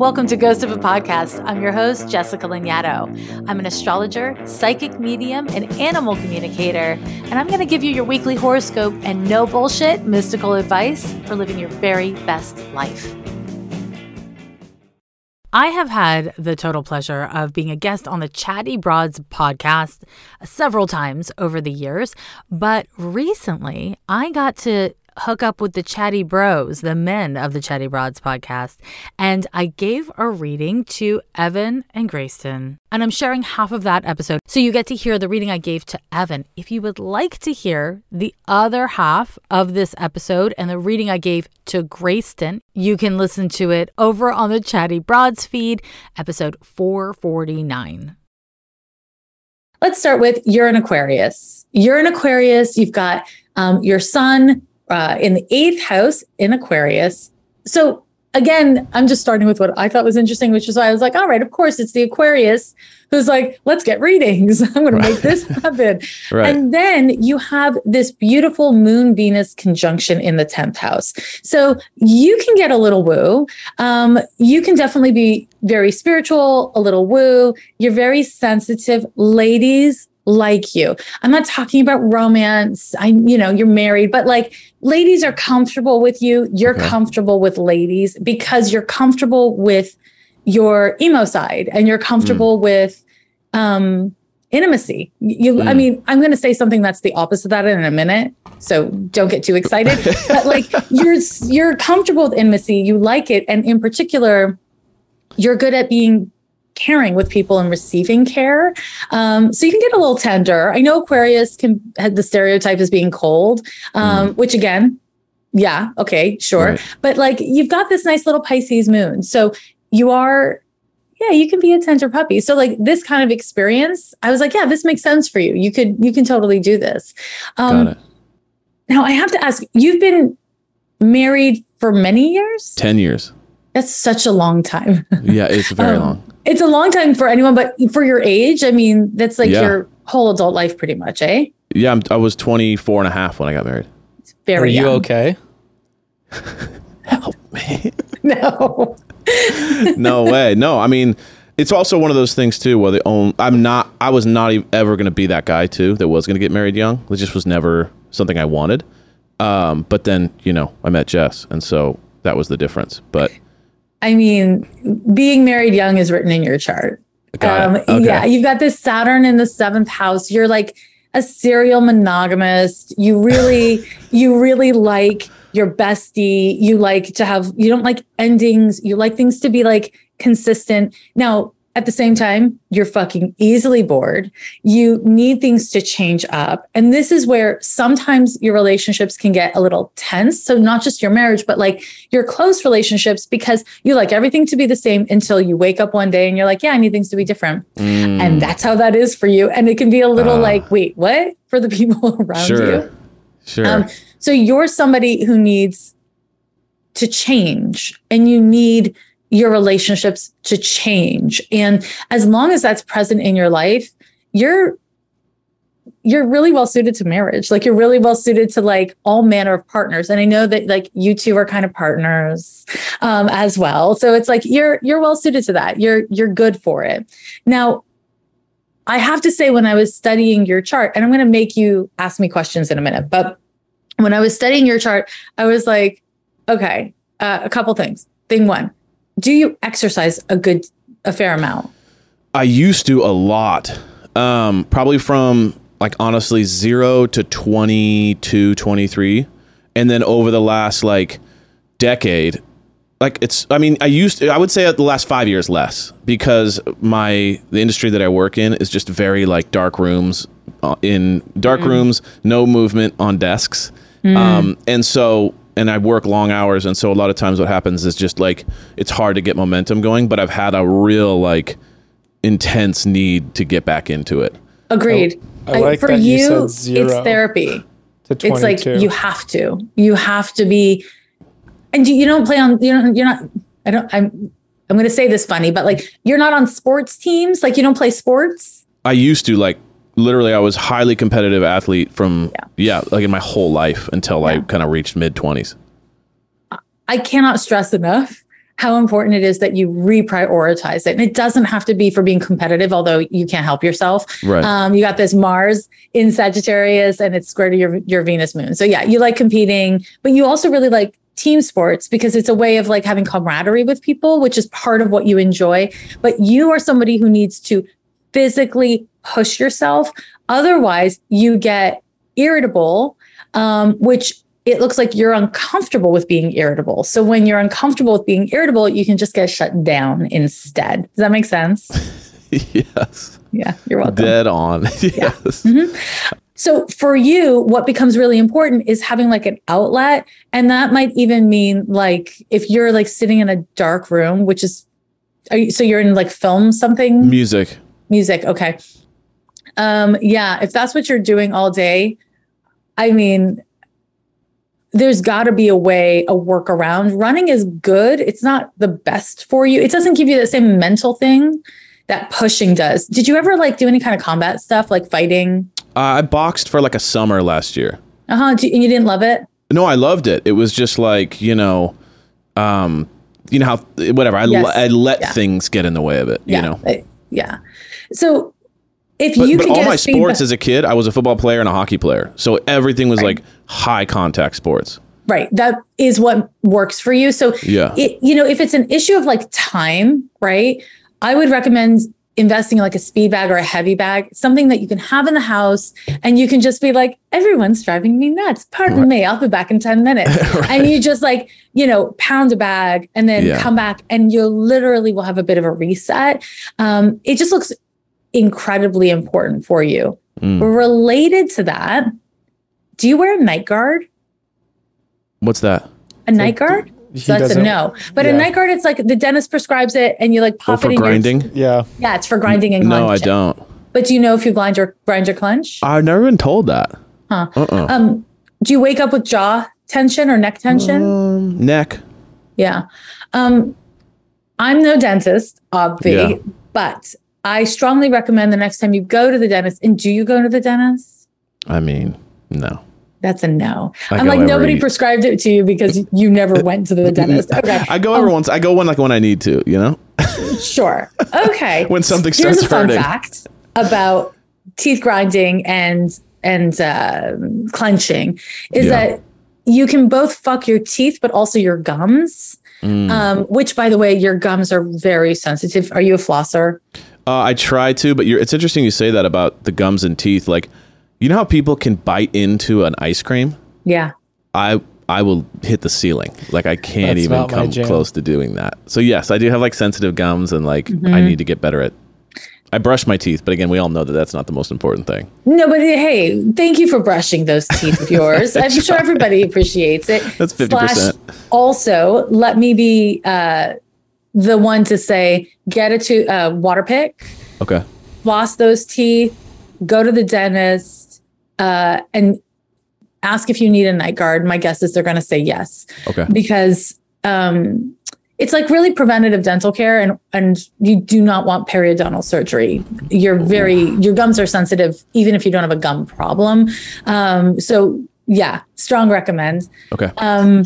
Welcome to Ghost of a Podcast. I'm your host, Jessica Lanyadoo. I'm an astrologer, psychic medium, and animal communicator, and I'm going to give you your weekly horoscope and no bullshit mystical advice for living your very best life. I have had the total pleasure of being a guest on the Chatty Broads podcast several times over the years, but recently I got to hook up with the Chatty Bros, the men of the Chatty Broads podcast, and I gave a reading to Evan and Grayston. And I'm sharing half of that episode. So you get to hear the reading I gave to Evan. If you would like to hear the other half of this episode and the reading I gave to Grayston, you can listen to it over on the Chatty Broads feed, episode 449. Let's start with you're an Aquarius. You're an Aquarius. You've got um, your sun uh, in the eighth house in Aquarius. So again, I'm just starting with what I thought was interesting, which is why I was like, all right, of course, it's the Aquarius who's like, let's get readings. I'm going right. to make this happen. right. And then you have this beautiful Moon Venus conjunction in the 10th house. So you can get a little woo. Um, you can definitely be very spiritual, a little woo. You're very sensitive. Ladies, like you. I'm not talking about romance. I, you know, you're married, but like ladies are comfortable with you. You're okay. comfortable with ladies because you're comfortable with your emo side and you're comfortable mm. with um intimacy. You mm. I mean, I'm going to say something that's the opposite of that in a minute. So don't get too excited. but like you're you're comfortable with intimacy, you like it and in particular you're good at being caring with people and receiving care. Um, so you can get a little tender. I know Aquarius can have the stereotype as being cold, um, mm. which again, yeah, okay, sure. Right. But like you've got this nice little Pisces moon. So you are yeah, you can be a tender puppy. So like this kind of experience, I was like, yeah, this makes sense for you. You could you can totally do this. Um, Got it. Now I have to ask, you've been married for many years? 10 years. That's such a long time. yeah, it's very um, long. It's a long time for anyone, but for your age, I mean, that's like yeah. your whole adult life pretty much, eh? Yeah, I'm, i was 24 and a half when I got married. It's very Are you okay? Help me. no. no way. No, I mean, it's also one of those things too where the own I'm not I was not ever going to be that guy too that was going to get married young. It just was never something I wanted. Um, but then, you know, I met Jess and so that was the difference. But I mean, being married young is written in your chart. Um, okay. Yeah, you've got this Saturn in the seventh house. You're like a serial monogamist. You really, you really like your bestie. You like to have, you don't like endings. You like things to be like consistent. Now, at the same time, you're fucking easily bored. You need things to change up. And this is where sometimes your relationships can get a little tense. So, not just your marriage, but like your close relationships, because you like everything to be the same until you wake up one day and you're like, yeah, I need things to be different. Mm. And that's how that is for you. And it can be a little uh, like, wait, what? For the people around sure. you. Sure. Um, so, you're somebody who needs to change and you need your relationships to change. And as long as that's present in your life, you're you're really well suited to marriage. Like you're really well suited to like all manner of partners. And I know that like you two are kind of partners um, as well. So it's like you're you're well suited to that. You're you're good for it. Now, I have to say when I was studying your chart, and I'm going to make you ask me questions in a minute, but when I was studying your chart, I was like, okay, uh, a couple things. Thing one, do you exercise a good a fair amount? I used to a lot. Um, probably from like honestly 0 to 22, 23 and then over the last like decade like it's i mean i used to, i would say the last five years less because my the industry that i work in is just very like dark rooms uh, in dark mm. rooms no movement on desks mm. um, and so and I work long hours, and so a lot of times what happens is just like it's hard to get momentum going. But I've had a real like intense need to get back into it. Agreed. I, I like for you, you it's therapy. It's like you have to. You have to be, and you, you don't play on. You know, you're not. I don't. I'm. I'm going to say this funny, but like you're not on sports teams. Like you don't play sports. I used to like literally I was highly competitive athlete from yeah, yeah like in my whole life until yeah. I kind of reached mid 20s. I cannot stress enough how important it is that you reprioritize it. And it doesn't have to be for being competitive, although you can't help yourself. Right. Um, you got this Mars in Sagittarius and it's square to your, your Venus moon. So yeah, you like competing, but you also really like team sports because it's a way of like having camaraderie with people, which is part of what you enjoy. But you are somebody who needs to physically push yourself. Otherwise, you get irritable, um, which it looks like you're uncomfortable with being irritable. So when you're uncomfortable with being irritable, you can just get shut down instead. Does that make sense? yes. Yeah, you're welcome. Dead on. yes. Yeah. Mm-hmm. So for you, what becomes really important is having like an outlet. And that might even mean like if you're like sitting in a dark room, which is, you, so you're in like film something? Music. Music. Okay. Um, yeah. If that's what you're doing all day, I mean, there's got to be a way, a workaround. Running is good. It's not the best for you. It doesn't give you the same mental thing that pushing does. Did you ever like do any kind of combat stuff like fighting? Uh, I boxed for like a summer last year. Uh huh. And you didn't love it? No, I loved it. It was just like you know, um, you know how whatever. I, yes. I let yeah. things get in the way of it. Yeah. You know. Yeah. So if but, you but all my sports as a kid, I was a football player and a hockey player, so everything was right. like high contact sports. Right. That is what works for you. So yeah, it, you know, if it's an issue of like time, right? I would recommend investing in like a speed bag or a heavy bag, something that you can have in the house and you can just be like, everyone's driving me nuts. Pardon right. me, I'll be back in 10 minutes. right. And you just like, you know, pound a bag and then yeah. come back and you literally will have a bit of a reset. Um, it just looks incredibly important for you. Mm. Related to that, do you wear a night guard? What's that? A night guard? So that's a no. But yeah. a night guard, it's like the dentist prescribes it and you like pop oh, for it in grinding. Your, yeah. Yeah, it's for grinding and No, I don't. But do you know if you grind your grind your clench? I've never been told that. Huh. Uh-uh. Um, do you wake up with jaw tension or neck tension? Um, neck. Yeah. Um, I'm no dentist, obviously, yeah. but I strongly recommend the next time you go to the dentist. And do you go to the dentist? I mean, no. That's a no. I am like every, nobody prescribed it to you because you never went to the dentist. Okay. I go every um, once. I go when like when I need to. You know. sure. Okay. when something starts Here's a hurting. Fun fact about teeth grinding and and uh, clenching is yeah. that you can both fuck your teeth, but also your gums. Mm. Um, which, by the way, your gums are very sensitive. Are you a flosser? Uh, I try to, but it's interesting you say that about the gums and teeth. Like you know how people can bite into an ice cream? Yeah. I I will hit the ceiling. Like I can't That's even come close to doing that. So yes, I do have like sensitive gums and like mm-hmm. I need to get better at I brush my teeth, but again, we all know that that's not the most important thing. No, but hey, thank you for brushing those teeth of yours. I'm sure everybody appreciates it. That's 50%. also, let me be uh, the one to say get a to, uh, water pick. Okay. Floss those teeth, go to the dentist, uh, and ask if you need a night guard. My guess is they're going to say yes. Okay. Because um, it's like really preventative dental care, and and you do not want periodontal surgery. You're very your gums are sensitive, even if you don't have a gum problem. Um, so yeah, strong recommend. Okay. Um,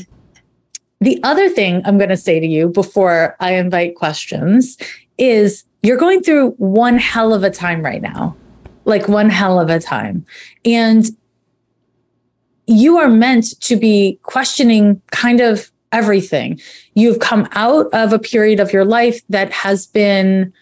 the other thing I'm going to say to you before I invite questions is you're going through one hell of a time right now like one hell of a time. And you are meant to be questioning kind of everything. You've come out of a period of your life that has been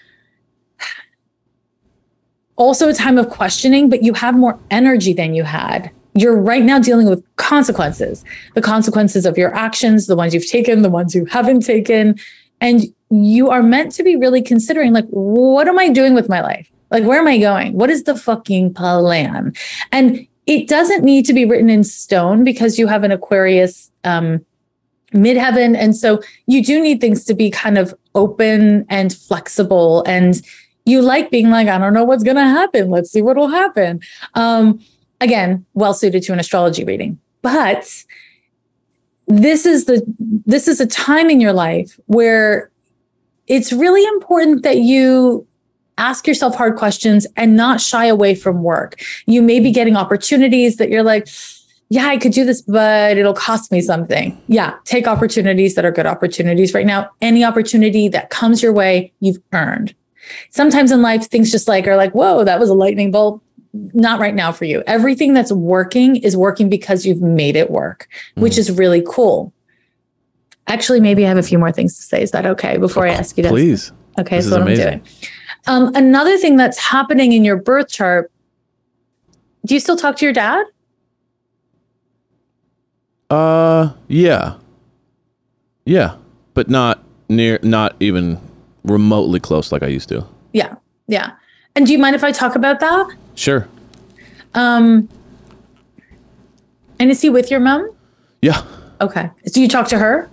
also a time of questioning, but you have more energy than you had. You're right now dealing with consequences, the consequences of your actions, the ones you've taken, the ones you haven't taken. And you are meant to be really considering, like, what am I doing with my life? Like, where am I going? What is the fucking plan? And it doesn't need to be written in stone because you have an Aquarius um, midheaven. And so you do need things to be kind of open and flexible. And you like being like, I don't know what's going to happen. Let's see what will happen. Um, again, well suited to an astrology reading. But this is the this is a time in your life where it's really important that you ask yourself hard questions and not shy away from work. You may be getting opportunities that you're like, yeah, I could do this, but it'll cost me something. Yeah, take opportunities that are good opportunities right now. Any opportunity that comes your way, you've earned. Sometimes in life, things just like are like, whoa, that was a lightning bolt. Not right now for you. Everything that's working is working because you've made it work, mm. which is really cool. Actually, maybe I have a few more things to say. Is that okay before I ask you to? Please. Okay, this so what amazing. I'm doing. Um, another thing that's happening in your birth chart. Do you still talk to your dad? Uh, yeah, yeah, but not near, not even remotely close like I used to. Yeah, yeah. And do you mind if I talk about that? Sure. Um, and is he with your mom? Yeah. Okay. Do you talk to her?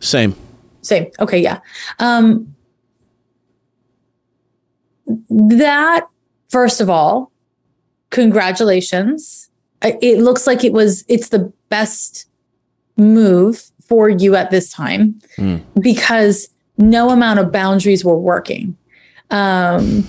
Same. Same. Okay. Yeah. Um, that first of all, congratulations. It looks like it was. It's the best move for you at this time mm. because no amount of boundaries were working. Um,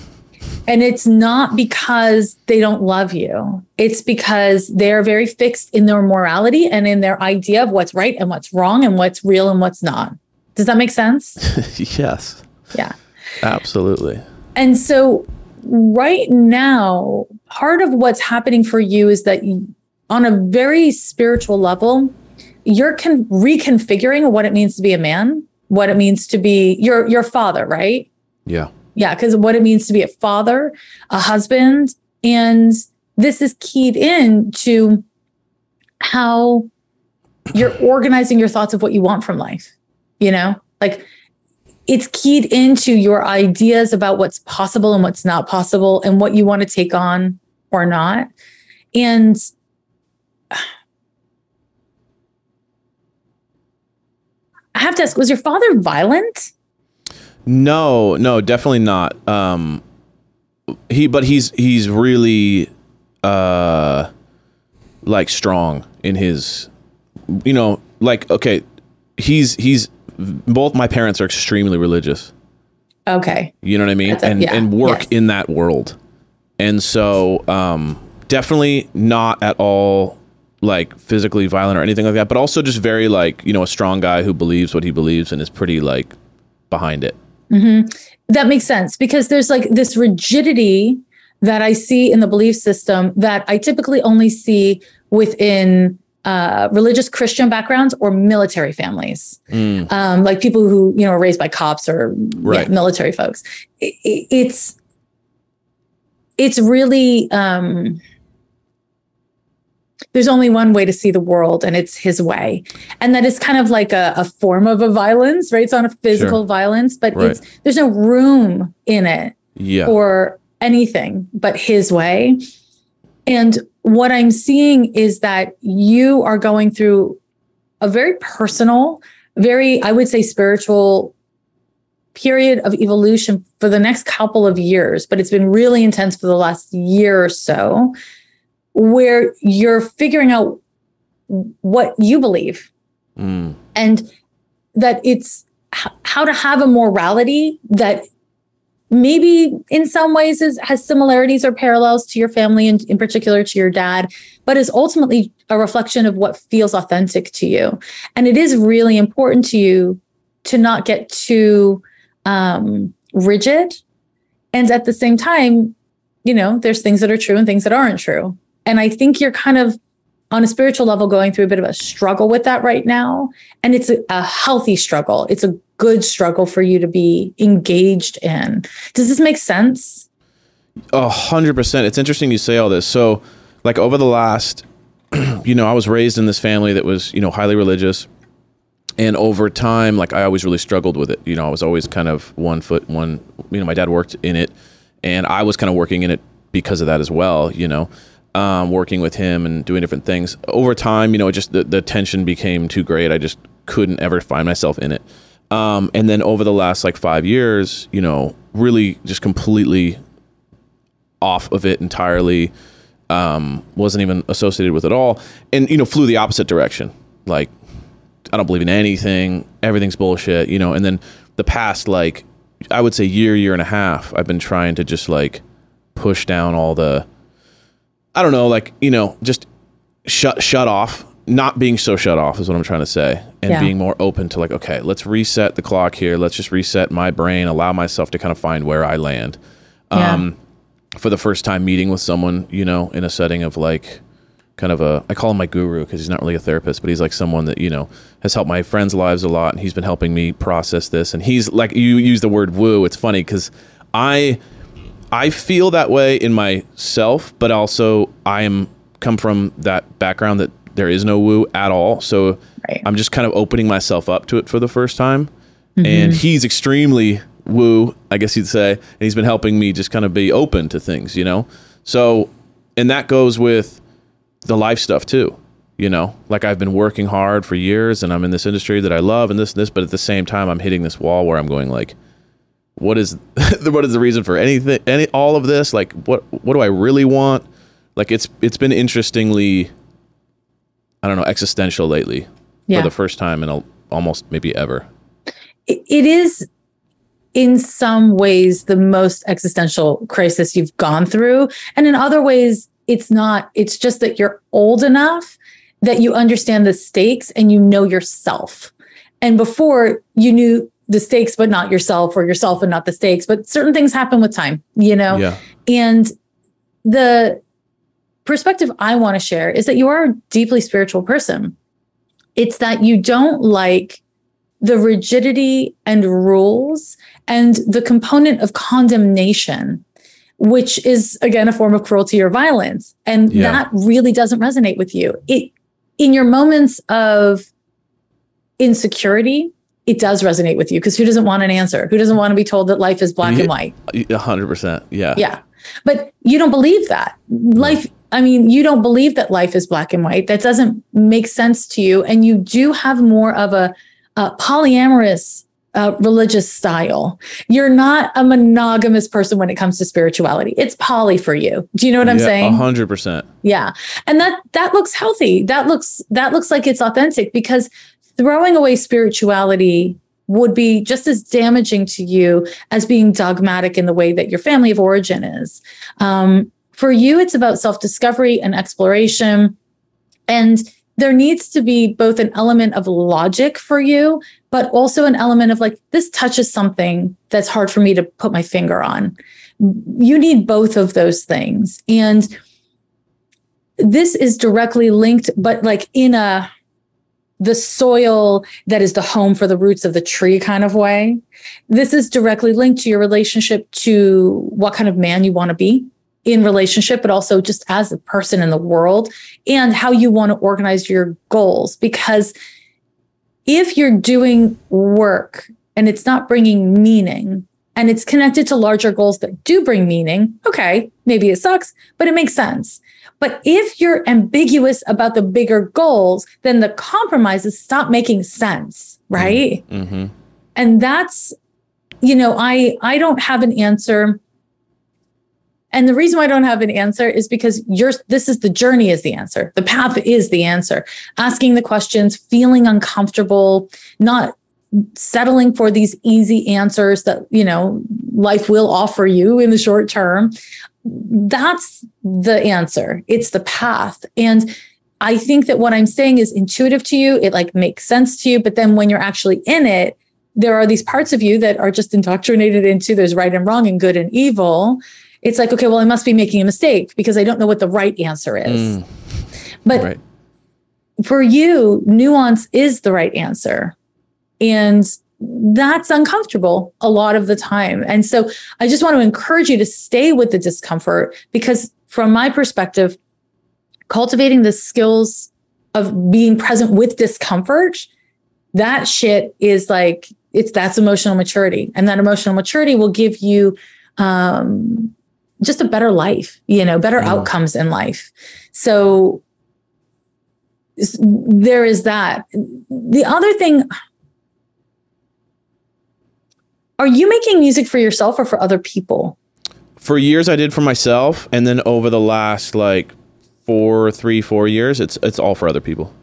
and it's not because they don't love you. It's because they're very fixed in their morality and in their idea of what's right and what's wrong and what's real and what's not. Does that make sense? yes. Yeah. Absolutely. And so, right now, part of what's happening for you is that on a very spiritual level, you're con- reconfiguring what it means to be a man, what it means to be your your father, right? Yeah. Yeah, because what it means to be a father, a husband, and this is keyed in to how you're organizing your thoughts of what you want from life. You know, like it's keyed into your ideas about what's possible and what's not possible and what you want to take on or not. And I have to ask, was your father violent? No, no, definitely not. Um, he, but he's he's really, uh, like strong in his, you know, like okay, he's he's both my parents are extremely religious. Okay. You know what I mean? A, and yeah, and work yes. in that world. And so um definitely not at all like physically violent or anything like that, but also just very like you know a strong guy who believes what he believes and is pretty like behind it. Mm-hmm. That makes sense because there's like this rigidity that I see in the belief system that I typically only see within uh, religious Christian backgrounds or military families, mm. um, like people who you know are raised by cops or right. yeah, military folks. It, it's it's really um, there's only one way to see the world and it's his way and that is kind of like a, a form of a violence right it's not a physical sure. violence but right. it's there's no room in it yeah. for anything but his way and what i'm seeing is that you are going through a very personal very i would say spiritual period of evolution for the next couple of years but it's been really intense for the last year or so where you're figuring out what you believe. Mm. and that it's h- how to have a morality that maybe in some ways is, has similarities or parallels to your family and in particular to your dad but is ultimately a reflection of what feels authentic to you. And it is really important to you to not get too um, rigid. And at the same time you know there's things that are true and things that aren't true and I think you're kind of on a spiritual level going through a bit of a struggle with that right now. And it's a, a healthy struggle. It's a good struggle for you to be engaged in. Does this make sense? A hundred percent. It's interesting you say all this. So, like over the last, you know, I was raised in this family that was, you know, highly religious. And over time, like I always really struggled with it. You know, I was always kind of one foot, one, you know, my dad worked in it and I was kind of working in it because of that as well, you know um, working with him and doing different things. Over time, you know, just the, the tension became too great. I just couldn't ever find myself in it. Um, and then over the last like five years, you know, really just completely off of it entirely. Um, wasn't even associated with it all, and you know, flew the opposite direction. Like, I don't believe in anything. Everything's bullshit. You know. And then the past like, I would say year, year and a half, I've been trying to just like push down all the I don't know, like, you know, just shut shut off not being so shut off is what I'm trying to say, and yeah. being more open to like, okay, let's reset the clock here. Let's just reset my brain, allow myself to kind of find where I land. Yeah. Um, for the first time meeting with someone, you know, in a setting of like, kind of a, I call him my guru because he's not really a therapist, but he's like someone that you know has helped my friends' lives a lot, and he's been helping me process this. And he's like, you use the word woo. It's funny because I, I feel that way in myself, but also I am come from that background that there is no woo at all. So right. I'm just kind of opening myself up to it for the first time. Mm-hmm. And he's extremely woo, I guess you'd say. And he's been helping me just kind of be open to things, you know? So, and that goes with the life stuff too, you know? Like I've been working hard for years and I'm in this industry that I love and this and this, but at the same time, I'm hitting this wall where I'm going like, what is what is the reason for anything any all of this like what what do i really want like it's it's been interestingly I don't know, existential lately yeah. for the first time in a, almost maybe ever. it is in some ways the most existential crisis you've gone through. And in other ways, it's not. It's just that you're old enough that you understand the stakes and you know yourself. And before you knew the stakes, but not yourself, or yourself and not the stakes. But certain things happen with time, you know? Yeah. And the perspective I want to share is that you are a deeply spiritual person. It's that you don't like the rigidity and rules and the component of condemnation, which is again a form of cruelty or violence. And yeah. that really doesn't resonate with you. It in your moments of insecurity, it does resonate with you because who doesn't want an answer? Who doesn't want to be told that life is black yeah, and white? A hundred percent. Yeah. Yeah. But you don't believe that. Life I mean, you don't believe that life is black and white. That doesn't make sense to you. And you do have more of a, a polyamorous uh, religious style. You're not a monogamous person when it comes to spirituality. It's poly for you. Do you know what I'm saying? A hundred percent. Yeah. And that, that looks healthy. That looks, that looks like it's authentic because throwing away spirituality would be just as damaging to you as being dogmatic in the way that your family of origin is. Um, for you, it's about self discovery and exploration. And there needs to be both an element of logic for you, but also an element of like, this touches something that's hard for me to put my finger on. You need both of those things. And this is directly linked, but like in a, the soil that is the home for the roots of the tree kind of way. This is directly linked to your relationship to what kind of man you want to be in relationship, but also just as a person in the world and how you want to organize your goals. Because if you're doing work and it's not bringing meaning and it's connected to larger goals that do bring meaning, okay, maybe it sucks, but it makes sense. But if you're ambiguous about the bigger goals, then the compromises stop making sense, right? Mm-hmm. And that's, you know, I I don't have an answer and the reason why I don't have an answer is because you're this is the journey is the answer. The path is the answer. Asking the questions, feeling uncomfortable, not settling for these easy answers that, you know, life will offer you in the short term. That's the answer. It's the path. And I think that what I'm saying is intuitive to you. It like makes sense to you. But then when you're actually in it, there are these parts of you that are just indoctrinated into there's right and wrong and good and evil it's like, okay, well, I must be making a mistake because I don't know what the right answer is. Mm. But right. for you, nuance is the right answer. And that's uncomfortable a lot of the time. And so I just want to encourage you to stay with the discomfort because, from my perspective, cultivating the skills of being present with discomfort, that shit is like, it's that's emotional maturity. And that emotional maturity will give you um, just a better life, you know, better yeah. outcomes in life. So there is that. The other thing, are you making music for yourself or for other people? For years, I did for myself, and then over the last like four, three, four years, it's it's all for other people.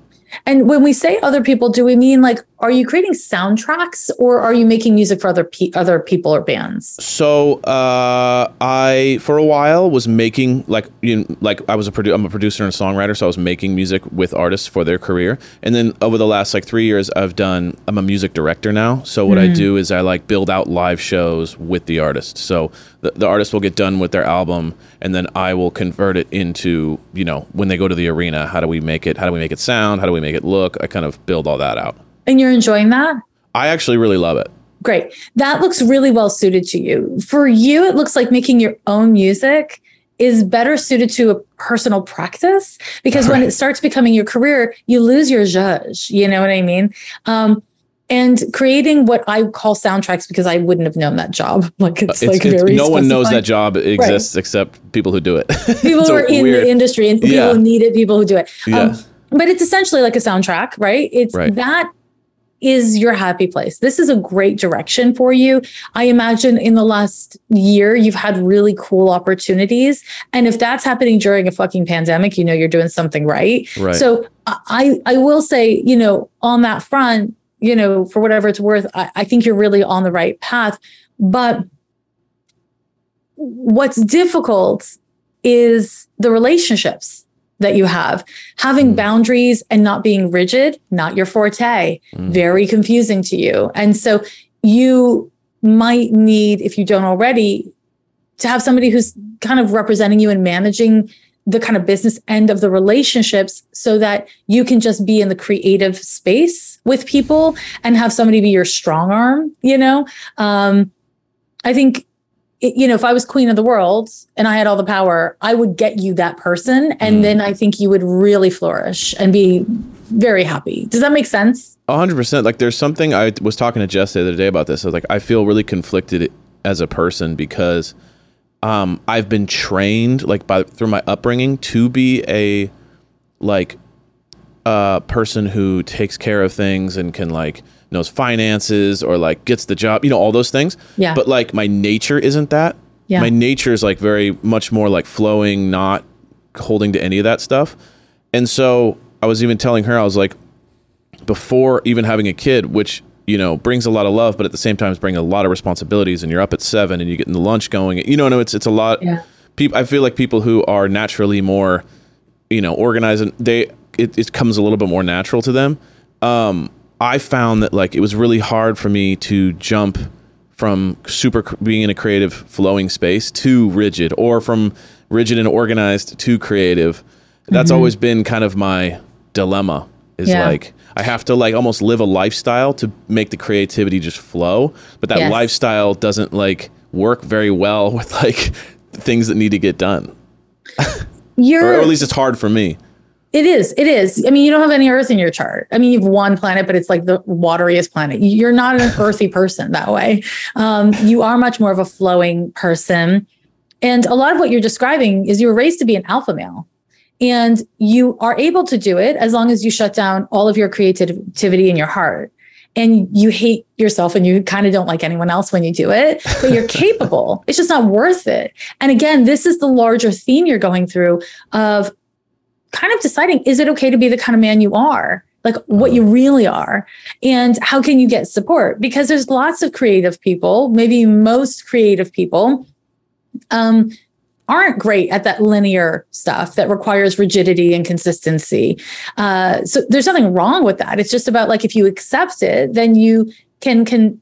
And when we say other people, do we mean like are you creating soundtracks or are you making music for other pe- other people or bands? So uh, I for a while was making like you know, like I was a produ- I'm a producer and songwriter, so I was making music with artists for their career. And then over the last like three years, I've done I'm a music director now. So what mm. I do is I like build out live shows with the artist. So the, the artist will get done with their album, and then I will convert it into you know when they go to the arena, how do we make it? How do we make it sound? How do we make it look? I kind of build all that out. And you're enjoying that? I actually really love it. Great. That looks really well suited to you. For you, it looks like making your own music is better suited to a personal practice because right. when it starts becoming your career, you lose your judge. You know what I mean? Um, and creating what I call soundtracks because I wouldn't have known that job. Like it's, it's like it's, very no one knows that job exists right. except people who do it. People who are in weird. the industry and people yeah. who need it, people who do it. Yeah. Um, but it's essentially like a soundtrack, right? It's right. that is your happy place. This is a great direction for you. I imagine in the last year, you've had really cool opportunities. And if that's happening during a fucking pandemic, you know, you're doing something right. right. So I, I will say, you know, on that front, you know, for whatever it's worth, I, I think you're really on the right path. But what's difficult is the relationships that you have. Having mm. boundaries and not being rigid, not your forte, mm. very confusing to you. And so you might need, if you don't already, to have somebody who's kind of representing you and managing the kind of business end of the relationships so that you can just be in the creative space with people and have somebody be your strong arm, you know? Um, I think it, you know, if I was queen of the world and I had all the power, I would get you that person. And mm. then I think you would really flourish and be very happy. Does that make sense? A hundred percent. Like there's something I was talking to Jess the other day about this. I was like, I feel really conflicted as a person because um, I've been trained like by through my upbringing to be a like a uh, person who takes care of things and can like knows finances or like gets the job, you know, all those things. Yeah. But like my nature isn't that. Yeah. My nature is like very much more like flowing, not holding to any of that stuff. And so I was even telling her, I was like, before even having a kid, which you know brings a lot of love, but at the same time is bringing a lot of responsibilities. And you're up at seven, and you get in the lunch going. You know, no, it's it's a lot. Yeah. People, I feel like people who are naturally more, you know, organized, and they it, it comes a little bit more natural to them. Um, I found that like it was really hard for me to jump from super being in a creative flowing space to rigid or from rigid and organized to creative. That's mm-hmm. always been kind of my dilemma is yeah. like I have to like almost live a lifestyle to make the creativity just flow, but that yes. lifestyle doesn't like work very well with like things that need to get done. or at least it's hard for me. It is. It is. I mean, you don't have any Earth in your chart. I mean, you have one planet, but it's like the wateriest planet. You're not an earthy person that way. Um, you are much more of a flowing person. And a lot of what you're describing is you were raised to be an alpha male. And you are able to do it as long as you shut down all of your creativity in your heart. And you hate yourself and you kind of don't like anyone else when you do it, but you're capable. It's just not worth it. And again, this is the larger theme you're going through of kind of deciding is it okay to be the kind of man you are? Like what you mm-hmm. really are, and how can you get support? Because there's lots of creative people, maybe most creative people, um, aren't great at that linear stuff that requires rigidity and consistency. Uh, so there's nothing wrong with that. It's just about like if you accept it, then you can can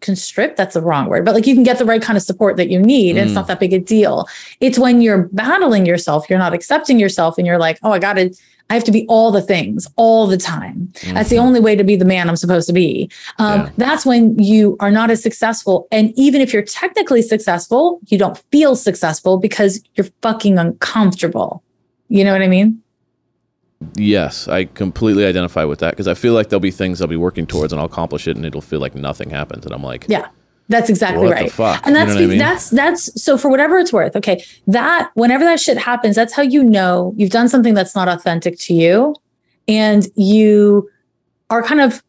constrict that's the wrong word but like you can get the right kind of support that you need mm. and it's not mm. that big a deal it's when you're battling yourself you're not accepting yourself and you're like oh i gotta i have to be all the things all the time mm-hmm. that's the mm-hmm. only way to be the man i'm supposed to be um, yeah. that's when you are not as successful and even if you're technically successful you don't feel successful because you're fucking uncomfortable you know what i mean Yes, I completely identify with that because I feel like there'll be things I'll be working towards and I'll accomplish it and it'll feel like nothing happens and I'm like, yeah. That's exactly right. And that's you know I mean? that's that's so for whatever it's worth. Okay, that whenever that shit happens, that's how you know you've done something that's not authentic to you, and you are kind of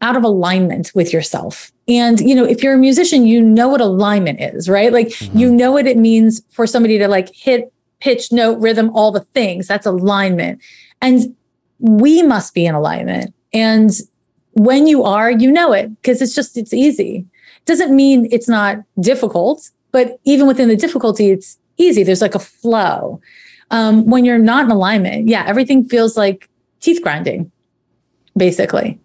out of alignment with yourself. And you know, if you're a musician, you know what alignment is, right? Like mm-hmm. you know what it means for somebody to like hit pitch, note, rhythm, all the things. That's alignment. And we must be in alignment. And when you are, you know it because it's just, it's easy. Doesn't mean it's not difficult, but even within the difficulty, it's easy. There's like a flow. Um, when you're not in alignment, yeah, everything feels like teeth grinding, basically.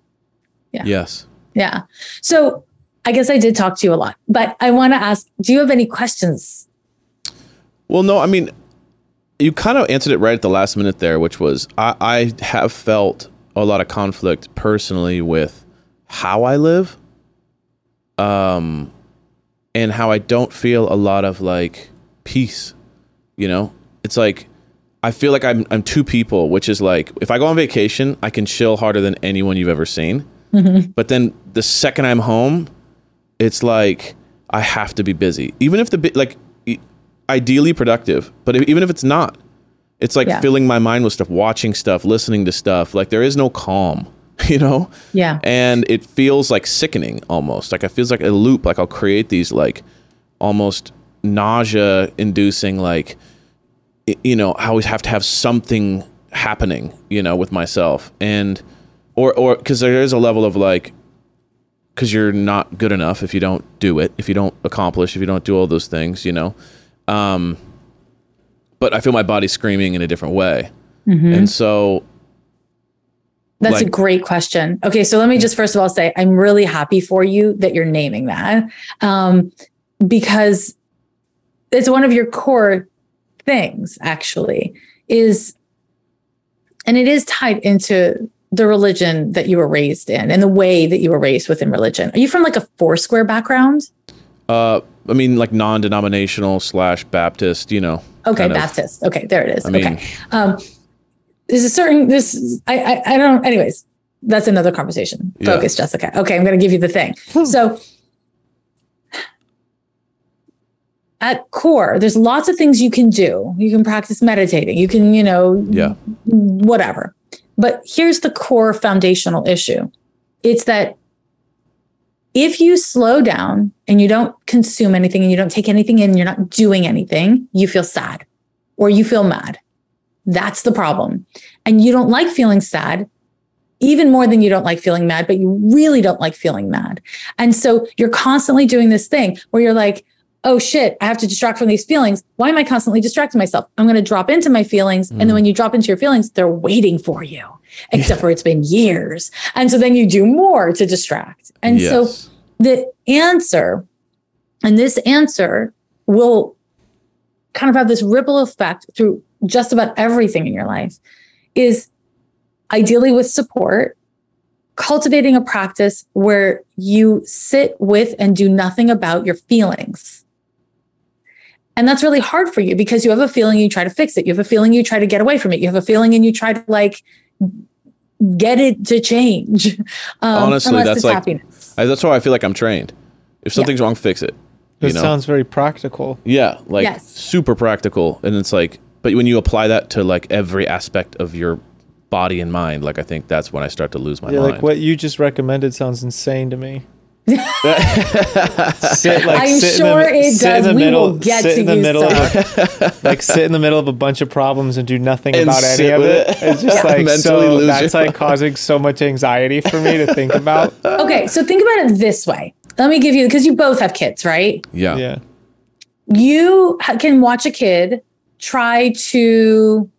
Yeah. Yes. Yeah. So I guess I did talk to you a lot, but I want to ask do you have any questions? Well, no, I mean, you kind of answered it right at the last minute there, which was I, I have felt a lot of conflict personally with how I live. Um, and how I don't feel a lot of like peace. You know, it's like I feel like I'm I'm two people, which is like if I go on vacation, I can chill harder than anyone you've ever seen. Mm-hmm. But then the second I'm home, it's like I have to be busy, even if the like ideally productive, but if, even if it's not, it's like yeah. filling my mind with stuff, watching stuff, listening to stuff. Like there is no calm, you know? Yeah. And it feels like sickening almost. Like it feels like a loop. Like I'll create these like almost nausea inducing, like, you know, I always have to have something happening, you know, with myself. And, or, or, cause there is a level of like, because you're not good enough if you don't do it, if you don't accomplish, if you don't do all those things, you know. Um, but I feel my body screaming in a different way, mm-hmm. and so that's like, a great question. Okay, so let me just first of all say I'm really happy for you that you're naming that um, because it's one of your core things. Actually, is and it is tied into the religion that you were raised in and the way that you were raised within religion. Are you from like a Foursquare background? Uh, I mean, like non-denominational slash Baptist. You know. Okay, Baptist. Of, okay, there it is. I okay. Mean, um, there's a certain this. I, I I don't. Anyways, that's another conversation. Focus, yeah. Jessica. Okay, I'm going to give you the thing. so. At core, there's lots of things you can do. You can practice meditating. You can, you know, yeah, whatever but here's the core foundational issue it's that if you slow down and you don't consume anything and you don't take anything in, you're not doing anything, you feel sad or you feel mad. That's the problem. And you don't like feeling sad even more than you don't like feeling mad, but you really don't like feeling mad. And so you're constantly doing this thing where you're like, oh shit, I have to distract from these feelings. Why am I constantly distracting myself? I'm going to drop into my feelings. Mm. And then mm. when you drop into your feelings, they're waiting for you, except yeah. for it's been years. And so then you do more to distract. And yes. so the answer, and this answer will kind of have this ripple effect through just about everything in your life, is ideally with support cultivating a practice where you sit with and do nothing about your feelings. And that's really hard for you because you have a feeling you try to fix it. You have a feeling you try to get away from it. You have a feeling and you try to like get it to change. Um, Honestly, that's like happiness. that's why I feel like I'm trained. If something's yeah. wrong, fix it. It sounds very practical. Yeah, like yes. super practical. And it's like, but when you apply that to like every aspect of your body and mind, like I think that's when I start to lose my yeah, mind. Like what you just recommended sounds insane to me sit, like, I'm sure the, it does. we middle, will get to in the middle of like sit in the middle of a bunch of problems and do nothing and about any of it. it. It's just yeah. like so that's like causing so much anxiety for me to think about. Okay, so think about it this way. Let me give you because you both have kids, right? Yeah. Yeah. You can watch a kid try to,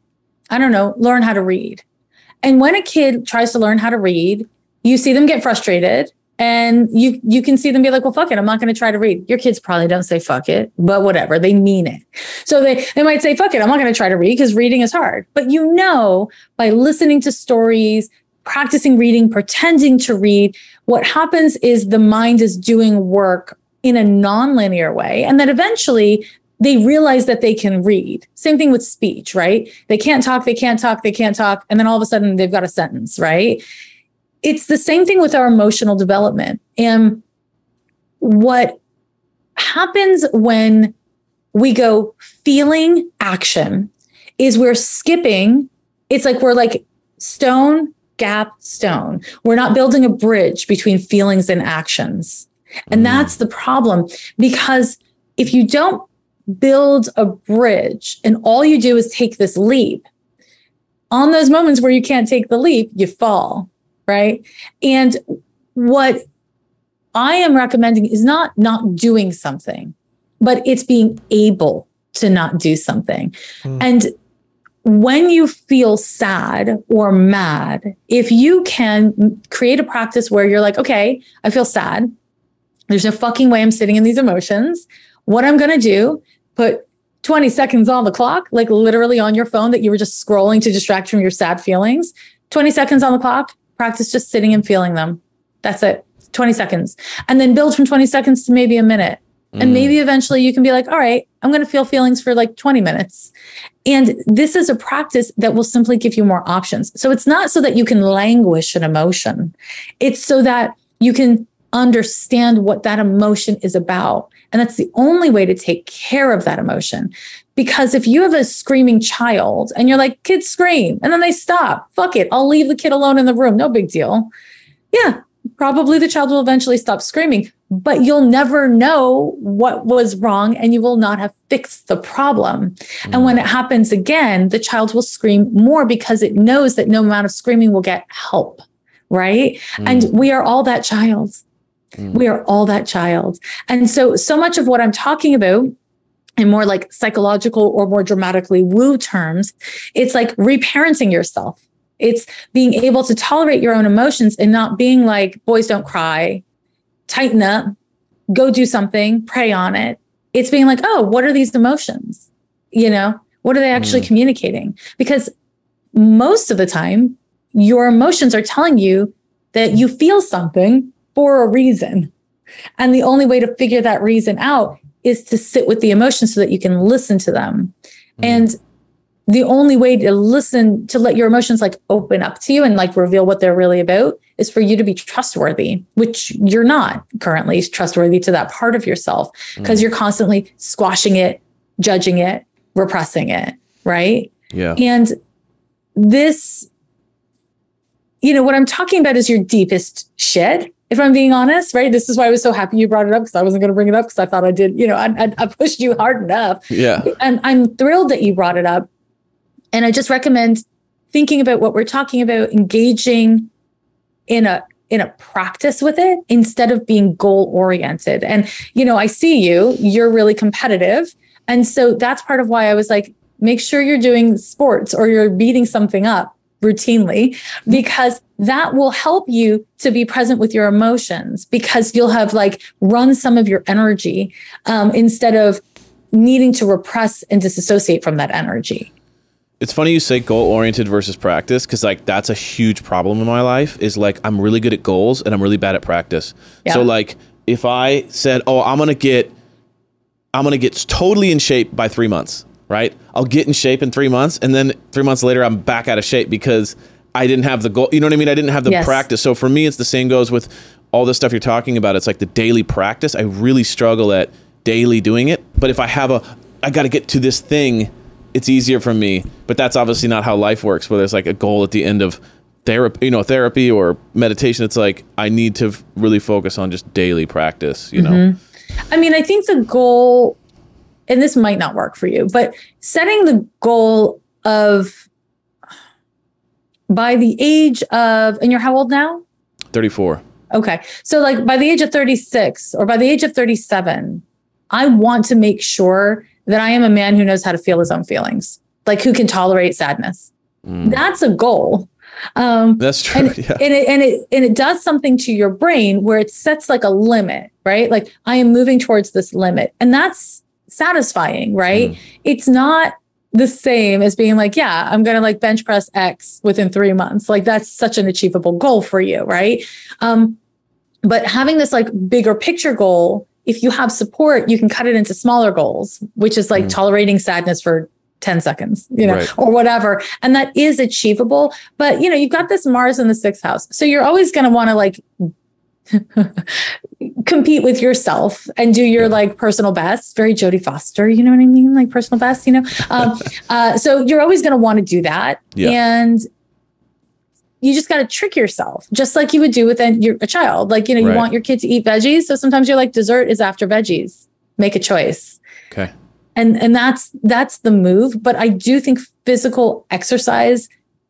I don't know, learn how to read. And when a kid tries to learn how to read, you see them get frustrated and you you can see them be like well fuck it i'm not going to try to read your kids probably don't say fuck it but whatever they mean it so they they might say fuck it i'm not going to try to read because reading is hard but you know by listening to stories practicing reading pretending to read what happens is the mind is doing work in a non-linear way and then eventually they realize that they can read. Same thing with speech, right? They can't talk, they can't talk, they can't talk. And then all of a sudden they've got a sentence, right? It's the same thing with our emotional development. And what happens when we go feeling action is we're skipping. It's like we're like stone, gap, stone. We're not building a bridge between feelings and actions. And mm. that's the problem because if you don't build a bridge and all you do is take this leap, on those moments where you can't take the leap, you fall right? And what I am recommending is not not doing something, but it's being able to not do something. Mm. And when you feel sad or mad, if you can create a practice where you're like, okay, I feel sad. There's no fucking way I'm sitting in these emotions. What I'm going to do, put 20 seconds on the clock, like literally on your phone that you were just scrolling to distract from your sad feelings. 20 seconds on the clock, practice just sitting and feeling them. That's it. 20 seconds. And then build from 20 seconds to maybe a minute. Mm. And maybe eventually you can be like, all right, I'm going to feel feelings for like 20 minutes. And this is a practice that will simply give you more options. So it's not so that you can languish an emotion, it's so that you can understand what that emotion is about. And that's the only way to take care of that emotion. Because if you have a screaming child and you're like, kids scream, and then they stop, fuck it, I'll leave the kid alone in the room, no big deal. Yeah, probably the child will eventually stop screaming, but you'll never know what was wrong and you will not have fixed the problem. Mm. And when it happens again, the child will scream more because it knows that no amount of screaming will get help. Right. Mm. And we are all that child. Mm. We are all that child. And so, so much of what I'm talking about in more like psychological or more dramatically woo terms, it's like reparenting yourself it's being able to tolerate your own emotions and not being like, boys don't cry, tighten up, go do something, pray on it. It's being like, oh, what are these emotions? You know, what are they actually mm. communicating? Because most of the time, your emotions are telling you that you feel something for a reason. And the only way to figure that reason out is to sit with the emotions so that you can listen to them. Mm. And the only way to listen to let your emotions like open up to you and like reveal what they're really about is for you to be trustworthy which you're not currently trustworthy to that part of yourself because mm. you're constantly squashing it judging it repressing it right yeah and this you know what i'm talking about is your deepest shit if i'm being honest right this is why i was so happy you brought it up because i wasn't going to bring it up because i thought i did you know I, I pushed you hard enough yeah and i'm thrilled that you brought it up and I just recommend thinking about what we're talking about, engaging in a in a practice with it instead of being goal oriented. And you know, I see you, you're really competitive. And so that's part of why I was like, make sure you're doing sports or you're beating something up routinely because that will help you to be present with your emotions because you'll have like run some of your energy um, instead of needing to repress and disassociate from that energy it's funny you say goal oriented versus practice because like that's a huge problem in my life is like i'm really good at goals and i'm really bad at practice yeah. so like if i said oh i'm gonna get i'm gonna get totally in shape by three months right i'll get in shape in three months and then three months later i'm back out of shape because i didn't have the goal you know what i mean i didn't have the yes. practice so for me it's the same goes with all the stuff you're talking about it's like the daily practice i really struggle at daily doing it but if i have a i got to get to this thing it's easier for me. But that's obviously not how life works. Where there's like a goal at the end of therapy, you know, therapy or meditation. It's like I need to really focus on just daily practice. You know. Mm-hmm. I mean, I think the goal, and this might not work for you, but setting the goal of by the age of, and you're how old now? 34. Okay. So, like by the age of 36 or by the age of 37, I want to make sure that I am a man who knows how to feel his own feelings, like who can tolerate sadness. Mm. That's a goal. Um, That's true. And, yeah. and, it, and it and it does something to your brain where it sets like a limit, right? Like I am moving towards this limit, and that's satisfying, right? Mm. It's not the same as being like, yeah, I'm going to like bench press X within three months. Like that's such an achievable goal for you, right? Um, but having this like bigger picture goal if you have support, you can cut it into smaller goals, which is like mm. tolerating sadness for 10 seconds, you know, right. or whatever. And that is achievable. But, you know, you've got this Mars in the sixth house. So you're always going to want to like compete with yourself and do your like personal best. Very Jodie Foster, you know what I mean? Like personal best, you know? Um, uh, so you're always going to want to do that. Yeah. And you just got to trick yourself, just like you would do with a, your, a child. Like, you know, you right. want your kid to eat veggies. So sometimes you're like, dessert is after veggies. Make a choice. Okay. And, and that's, that's the move. But I do think physical exercise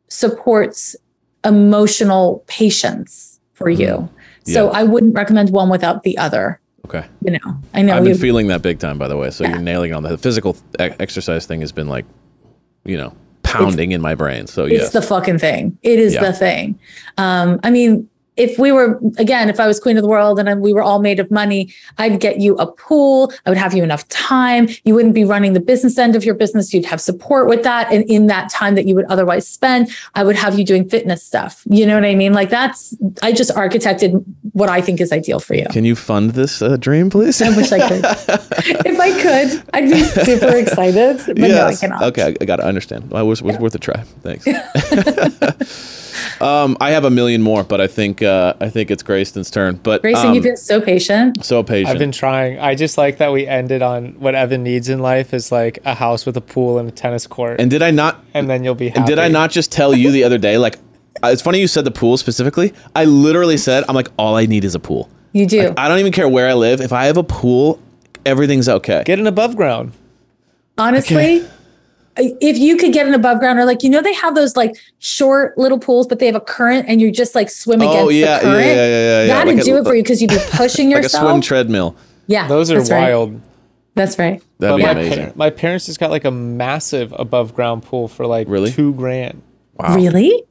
supports emotional patience for you. So yeah. I wouldn't recommend one without the other. Okay. You know, I know. I've been feeling that big time, by the way. So yeah. you're nailing on the physical exercise thing has been like, you know, pounding it's, in my brain. So yeah, it's the fucking thing. It is yeah. the thing. Um, I mean, if we were again if i was queen of the world and we were all made of money i'd get you a pool. I would have you enough time. You wouldn't be running the business end of your business. You'd have support with that and in that time that you would otherwise spend i would have you doing fitness stuff. You know what i mean? Like that's i just architected what i think is ideal for you. Can you fund this uh, dream please? I wish i could. If i could i'd be super excited but yes. no i cannot. Okay i gotta understand. Well, it was, was yeah. worth a try. Thanks um, I have a million more, but I think uh, I think it's Grayston's turn. But Grayston, um, you've been so patient. So patient. I've been trying. I just like that we ended on what Evan needs in life is like a house with a pool and a tennis court. And did I not? And then you'll be. Happy. And did I not just tell you the other day? Like, uh, it's funny you said the pool specifically. I literally said, I'm like, all I need is a pool. You do. Like, I don't even care where I live. If I have a pool, everything's okay. Get an above ground. Honestly. Okay if you could get an above ground or like you know they have those like short little pools but they have a current and you just like swim against oh, against yeah, the current? yeah, yeah, yeah, yeah. that'd like do a, it for you because you'd be pushing like yourself like a swim treadmill. Yeah those are wild right. that's right. That'd be my amazing. par- my parents just got like a massive above ground pool for like really? two grand. Wow. Really?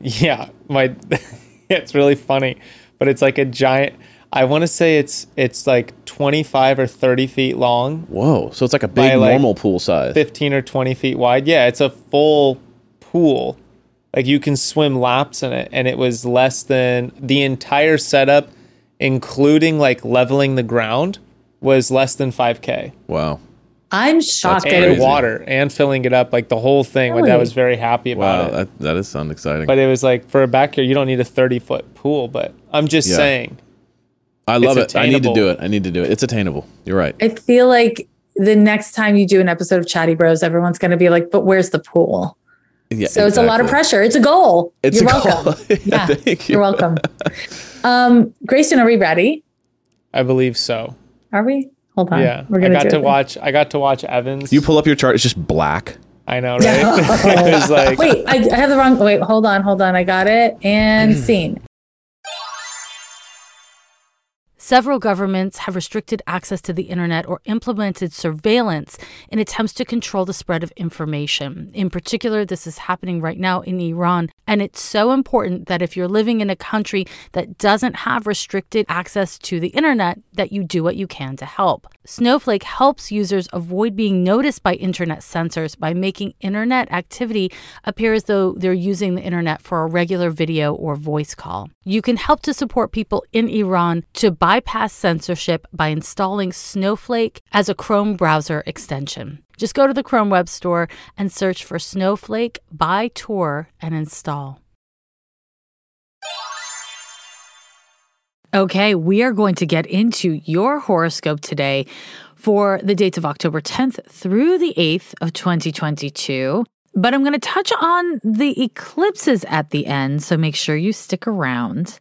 Yeah my it's really funny but it's like a giant I want to say it's it's like 25 or 30 feet long. Whoa! So it's like a big like normal pool size. 15 or 20 feet wide. Yeah, it's a full pool. Like you can swim laps in it, and it was less than the entire setup, including like leveling the ground, was less than 5k. Wow. I'm shocked. And water and filling it up, like the whole thing. Really? My dad was very happy about wow, it. That, that is sound exciting. But it was like for a backyard, you don't need a 30 foot pool. But I'm just yeah. saying I love it. I need to do it. I need to do it. It's attainable. You're right. I feel like the next time you do an episode of Chatty Bros, everyone's going to be like, "But where's the pool?" Yeah, so exactly. it's a lot of pressure. It's a goal. It's you're welcome. yeah, Thank you. you're welcome. Um, Grayston, are we ready? I believe so. Are we? Hold on. Yeah, we're gonna I got to watch. I got to watch Evans. You pull up your chart. It's just black. I know, right? it like, wait, I, I have the wrong. Wait, hold on, hold on. I got it and scene. Several governments have restricted access to the internet or implemented surveillance in attempts to control the spread of information. In particular, this is happening right now in Iran. And it's so important that if you're living in a country that doesn't have restricted access to the internet, that you do what you can to help. Snowflake helps users avoid being noticed by internet censors by making internet activity appear as though they're using the internet for a regular video or voice call. You can help to support people in Iran to bypass censorship by installing Snowflake as a Chrome browser extension. Just go to the Chrome Web Store and search for Snowflake by Tor and install. Okay, we are going to get into your horoscope today for the dates of October 10th through the 8th of 2022. But I'm going to touch on the eclipses at the end, so make sure you stick around.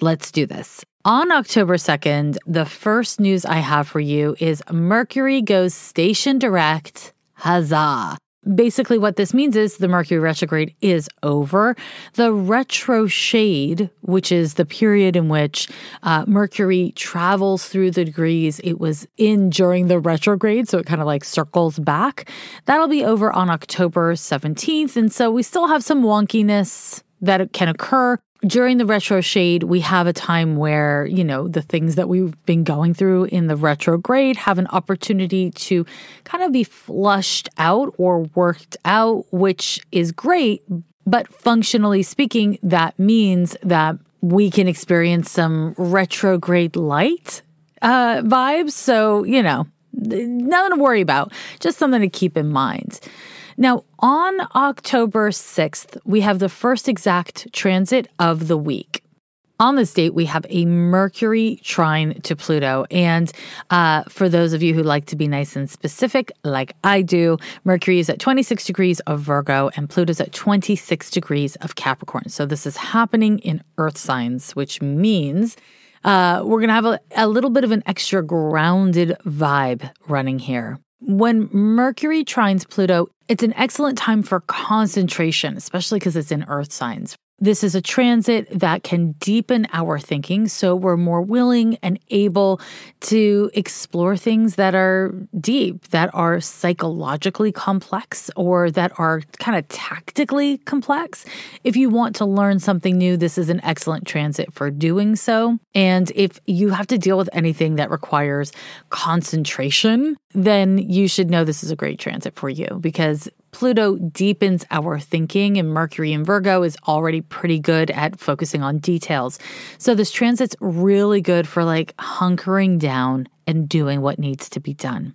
Let's do this. On October 2nd, the first news I have for you is Mercury goes station direct. Huzzah! Basically, what this means is the Mercury retrograde is over. The retro shade, which is the period in which uh, Mercury travels through the degrees it was in during the retrograde, so it kind of like circles back, that'll be over on October 17th. And so we still have some wonkiness that can occur during the retro shade, we have a time where, you know, the things that we've been going through in the retrograde have an opportunity to kind of be flushed out or worked out, which is great. But functionally speaking, that means that we can experience some retrograde light uh, vibes. So, you know, nothing to worry about, just something to keep in mind. Now, on October 6th, we have the first exact transit of the week. On this date, we have a Mercury trine to Pluto. And uh, for those of you who like to be nice and specific, like I do, Mercury is at 26 degrees of Virgo and Pluto's at 26 degrees of Capricorn. So this is happening in Earth signs, which means uh, we're going to have a, a little bit of an extra grounded vibe running here. When Mercury trines Pluto, it's an excellent time for concentration, especially because it's in earth signs. This is a transit that can deepen our thinking so we're more willing and able to explore things that are deep, that are psychologically complex, or that are kind of tactically complex. If you want to learn something new, this is an excellent transit for doing so. And if you have to deal with anything that requires concentration, then you should know this is a great transit for you because Pluto deepens our thinking, and Mercury in Virgo is already pretty good at focusing on details. So, this transit's really good for like hunkering down and doing what needs to be done.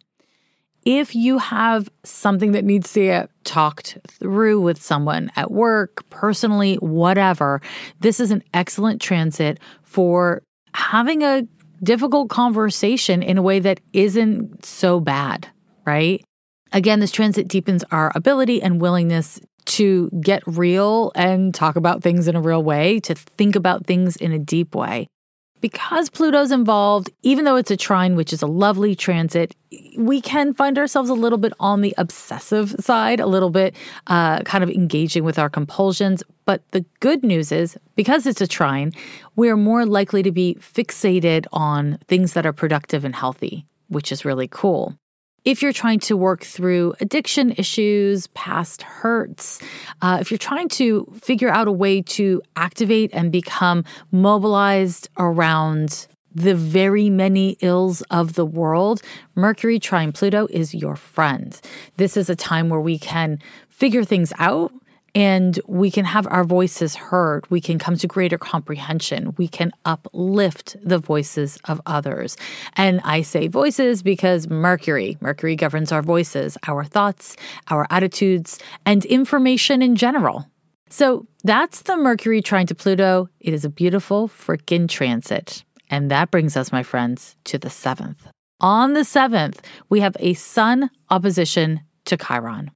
If you have something that needs to get talked through with someone at work, personally, whatever, this is an excellent transit for having a difficult conversation in a way that isn't so bad, right? Again, this transit deepens our ability and willingness to get real and talk about things in a real way, to think about things in a deep way. Because Pluto's involved, even though it's a trine, which is a lovely transit, we can find ourselves a little bit on the obsessive side, a little bit uh, kind of engaging with our compulsions. But the good news is, because it's a trine, we're more likely to be fixated on things that are productive and healthy, which is really cool if you're trying to work through addiction issues, past hurts, uh, if you're trying to figure out a way to activate and become mobilized around the very many ills of the world, Mercury trine Pluto is your friend. This is a time where we can figure things out and we can have our voices heard. We can come to greater comprehension. We can uplift the voices of others. And I say voices because Mercury, Mercury governs our voices, our thoughts, our attitudes, and information in general. So that's the Mercury trine to Pluto. It is a beautiful freaking transit. And that brings us, my friends, to the seventh. On the seventh, we have a Sun opposition to Chiron.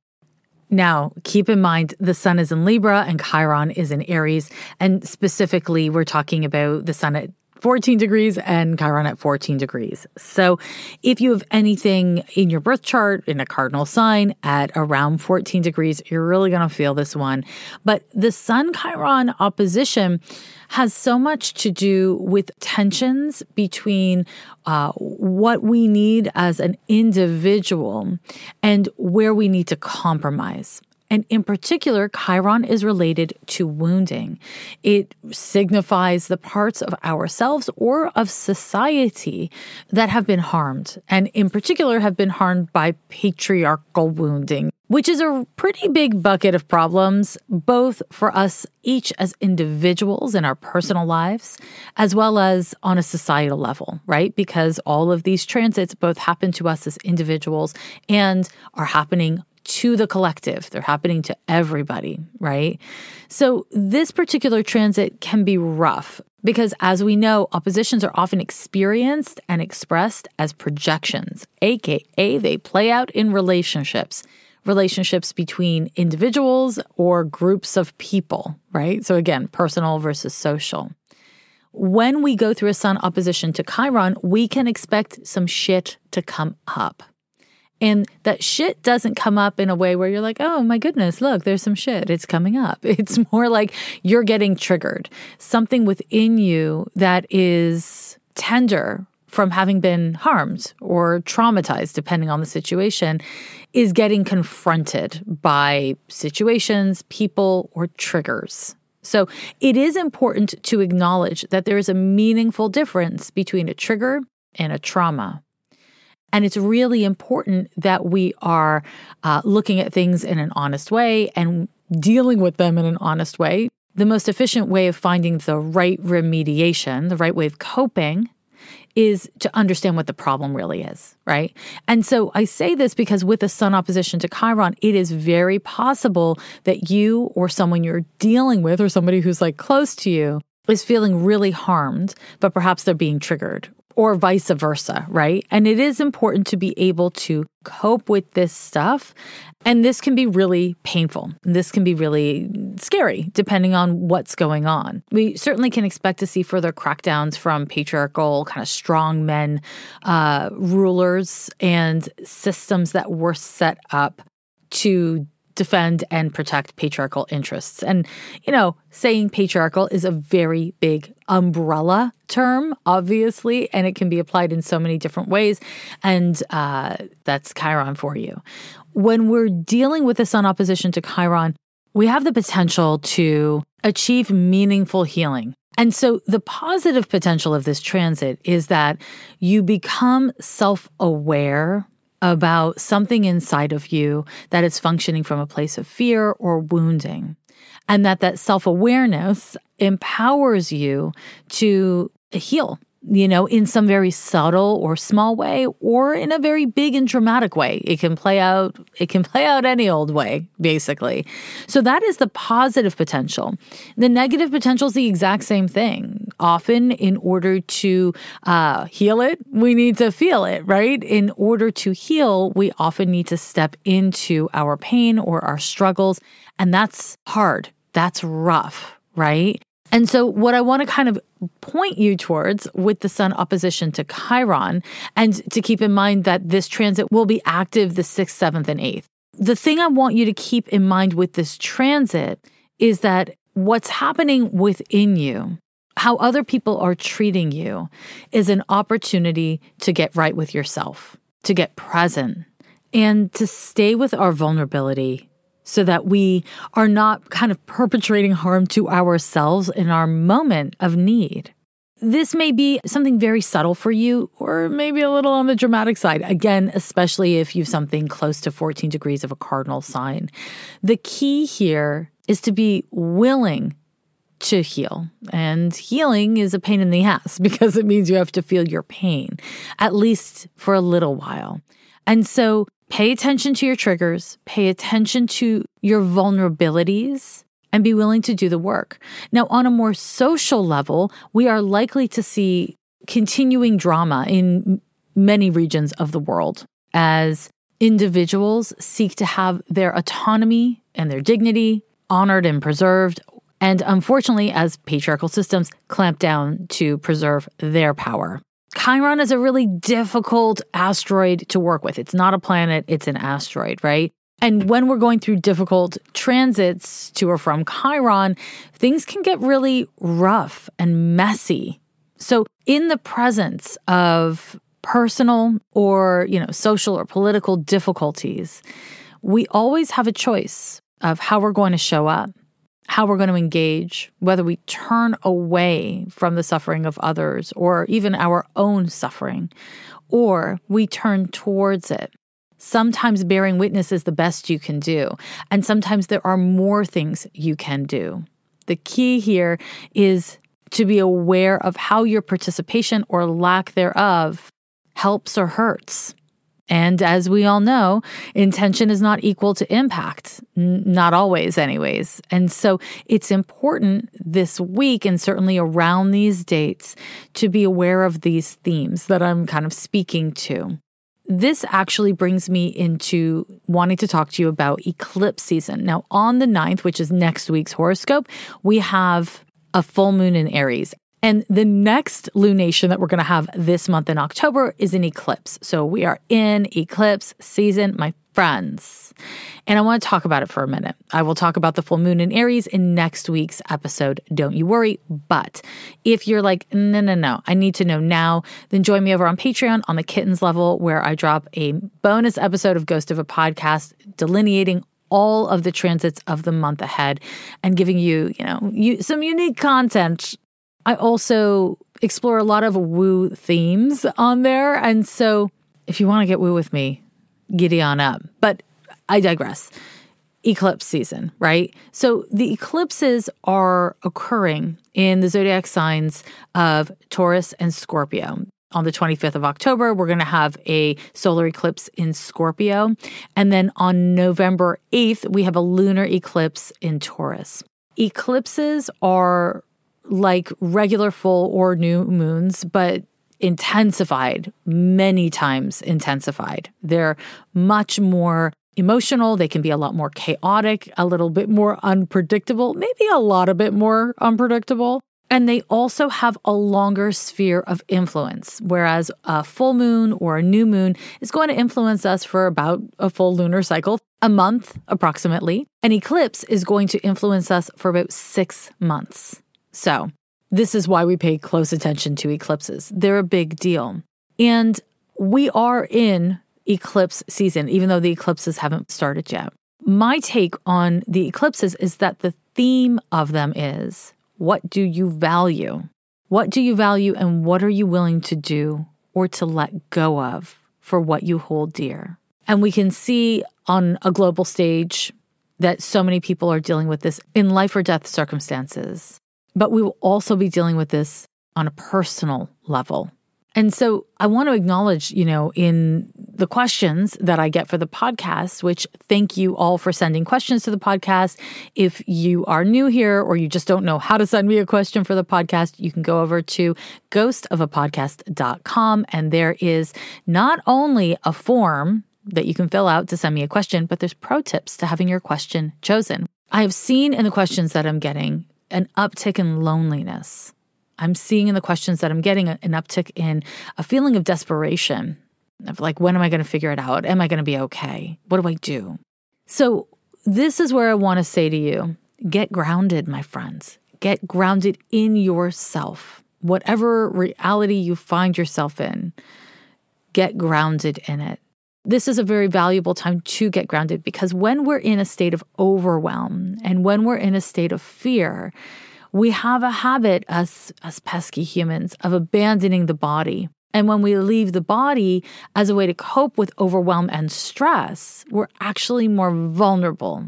Now, keep in mind the sun is in Libra and Chiron is in Aries. And specifically, we're talking about the sun at 14 degrees and Chiron at 14 degrees. So, if you have anything in your birth chart in a cardinal sign at around 14 degrees, you're really going to feel this one. But the Sun Chiron opposition has so much to do with tensions between uh, what we need as an individual and where we need to compromise. And in particular, Chiron is related to wounding. It signifies the parts of ourselves or of society that have been harmed, and in particular, have been harmed by patriarchal wounding, which is a pretty big bucket of problems, both for us each as individuals in our personal lives, as well as on a societal level, right? Because all of these transits both happen to us as individuals and are happening to the collective. They're happening to everybody, right? So this particular transit can be rough because, as we know, oppositions are often experienced and expressed as projections, aka they play out in relationships. Relationships between individuals or groups of people, right? So, again, personal versus social. When we go through a sun opposition to Chiron, we can expect some shit to come up. And that shit doesn't come up in a way where you're like, oh my goodness, look, there's some shit. It's coming up. It's more like you're getting triggered. Something within you that is tender from having been harmed or traumatized, depending on the situation, is getting confronted by situations, people, or triggers. So it is important to acknowledge that there is a meaningful difference between a trigger and a trauma. And it's really important that we are uh, looking at things in an honest way and dealing with them in an honest way. The most efficient way of finding the right remediation, the right way of coping, is to understand what the problem really is, right? And so I say this because with the sun opposition to Chiron, it is very possible that you or someone you're dealing with or somebody who's like close to you is feeling really harmed, but perhaps they're being triggered or vice versa, right? And it is important to be able to cope with this stuff. And this can be really painful. This can be really scary, depending on what's going on. We certainly can expect to see further crackdowns from patriarchal, kind of strong men uh, rulers and systems that were set up to defend and protect patriarchal interests. And, you know, saying patriarchal is a very big umbrella term, obviously, and it can be applied in so many different ways. And uh, that's Chiron for you. When we're dealing with the sun opposition to Chiron, we have the potential to achieve meaningful healing. And so the positive potential of this transit is that you become self aware about something inside of you that is functioning from a place of fear or wounding and that that self-awareness empowers you to heal you know, in some very subtle or small way or in a very big and dramatic way. It can play out, it can play out any old way, basically. So that is the positive potential. The negative potential is the exact same thing. Often, in order to uh, heal it, we need to feel it, right? In order to heal, we often need to step into our pain or our struggles. And that's hard. That's rough, right? And so, what I want to kind of point you towards with the Sun opposition to Chiron, and to keep in mind that this transit will be active the 6th, 7th, and 8th. The thing I want you to keep in mind with this transit is that what's happening within you, how other people are treating you, is an opportunity to get right with yourself, to get present, and to stay with our vulnerability so that we are not kind of perpetrating harm to ourselves in our moment of need. This may be something very subtle for you, or maybe a little on the dramatic side. Again, especially if you've something close to 14 degrees of a cardinal sign. The key here is to be willing to heal. And healing is a pain in the ass because it means you have to feel your pain, at least for a little while. And so Pay attention to your triggers, pay attention to your vulnerabilities, and be willing to do the work. Now, on a more social level, we are likely to see continuing drama in many regions of the world as individuals seek to have their autonomy and their dignity honored and preserved. And unfortunately, as patriarchal systems clamp down to preserve their power. Chiron is a really difficult asteroid to work with. It's not a planet, it's an asteroid, right? And when we're going through difficult transits to or from Chiron, things can get really rough and messy. So, in the presence of personal or, you know, social or political difficulties, we always have a choice of how we're going to show up how we're going to engage, whether we turn away from the suffering of others or even our own suffering, or we turn towards it. Sometimes bearing witness is the best you can do, and sometimes there are more things you can do. The key here is to be aware of how your participation or lack thereof helps or hurts. And as we all know, intention is not equal to impact, N- not always, anyways. And so it's important this week and certainly around these dates to be aware of these themes that I'm kind of speaking to. This actually brings me into wanting to talk to you about eclipse season. Now, on the 9th, which is next week's horoscope, we have a full moon in Aries. And the next lunation that we're going to have this month in October is an eclipse. So we are in eclipse season, my friends. And I want to talk about it for a minute. I will talk about the full moon in Aries in next week's episode. Don't you worry. But if you're like, no, no, no, I need to know now, then join me over on Patreon on the kittens level, where I drop a bonus episode of Ghost of a Podcast delineating all of the transits of the month ahead and giving you, you know, you, some unique content I also explore a lot of woo themes on there. And so if you want to get woo with me, giddy on up. But I digress. Eclipse season, right? So the eclipses are occurring in the zodiac signs of Taurus and Scorpio. On the 25th of October, we're going to have a solar eclipse in Scorpio. And then on November 8th, we have a lunar eclipse in Taurus. Eclipses are like regular full or new moons, but intensified, many times intensified. They're much more emotional. They can be a lot more chaotic, a little bit more unpredictable, maybe a lot a bit more unpredictable. And they also have a longer sphere of influence, whereas a full moon or a new moon is going to influence us for about a full lunar cycle, a month approximately. An eclipse is going to influence us for about six months. So, this is why we pay close attention to eclipses. They're a big deal. And we are in eclipse season, even though the eclipses haven't started yet. My take on the eclipses is that the theme of them is what do you value? What do you value and what are you willing to do or to let go of for what you hold dear? And we can see on a global stage that so many people are dealing with this in life or death circumstances. But we will also be dealing with this on a personal level. And so I want to acknowledge, you know, in the questions that I get for the podcast, which thank you all for sending questions to the podcast. If you are new here or you just don't know how to send me a question for the podcast, you can go over to ghostofapodcast.com and there is not only a form that you can fill out to send me a question, but there's pro tips to having your question chosen. I have seen in the questions that I'm getting an uptick in loneliness. I'm seeing in the questions that I'm getting an uptick in a feeling of desperation of like, when am I going to figure it out? Am I going to be okay? What do I do? So, this is where I want to say to you get grounded, my friends. Get grounded in yourself. Whatever reality you find yourself in, get grounded in it. This is a very valuable time to get grounded because when we're in a state of overwhelm and when we're in a state of fear, we have a habit as as pesky humans of abandoning the body. And when we leave the body as a way to cope with overwhelm and stress, we're actually more vulnerable.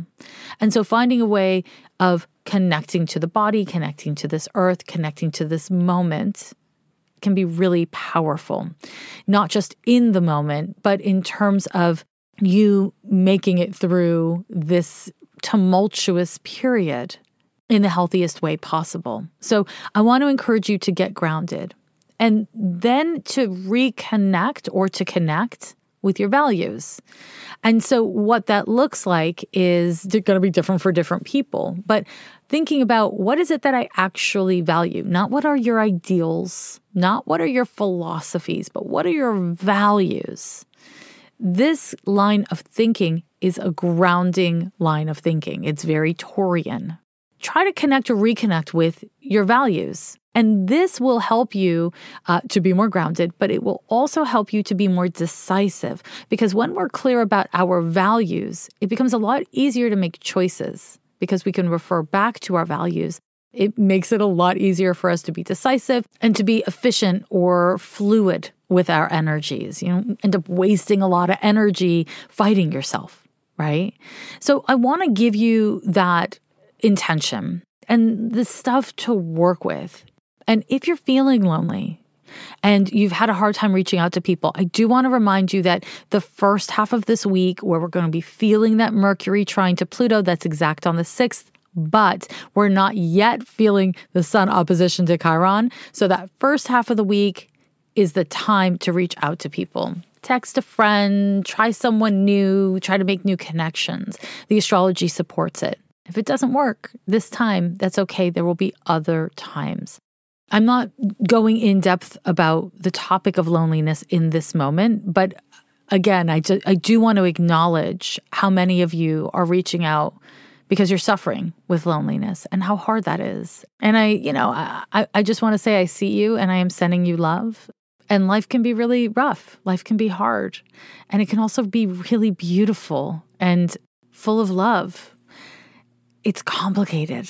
And so finding a way of connecting to the body, connecting to this earth, connecting to this moment can be really powerful, not just in the moment, but in terms of you making it through this tumultuous period in the healthiest way possible. So I want to encourage you to get grounded and then to reconnect or to connect with your values. And so, what that looks like is going to be different for different people. But thinking about what is it that I actually value, not what are your ideals, not what are your philosophies, but what are your values. This line of thinking is a grounding line of thinking. It's very Taurian. Try to connect or reconnect with your values. And this will help you uh, to be more grounded, but it will also help you to be more decisive. Because when we're clear about our values, it becomes a lot easier to make choices because we can refer back to our values. It makes it a lot easier for us to be decisive and to be efficient or fluid with our energies. You know, end up wasting a lot of energy fighting yourself, right? So I want to give you that intention and the stuff to work with and if you're feeling lonely, and you've had a hard time reaching out to people, I do want to remind you that the first half of this week, where we're going to be feeling that Mercury trine to Pluto, that's exact on the 6th, but we're not yet feeling the Sun opposition to Chiron. So that first half of the week is the time to reach out to people. Text a friend, try someone new, try to make new connections. The astrology supports it. If it doesn't work this time, that's okay. There will be other times. I'm not going in depth about the topic of loneliness in this moment, but again, I do, I do want to acknowledge how many of you are reaching out because you're suffering with loneliness and how hard that is. And I, you know, I, I just want to say I see you and I am sending you love. And life can be really rough. Life can be hard. And it can also be really beautiful and full of love. It's complicated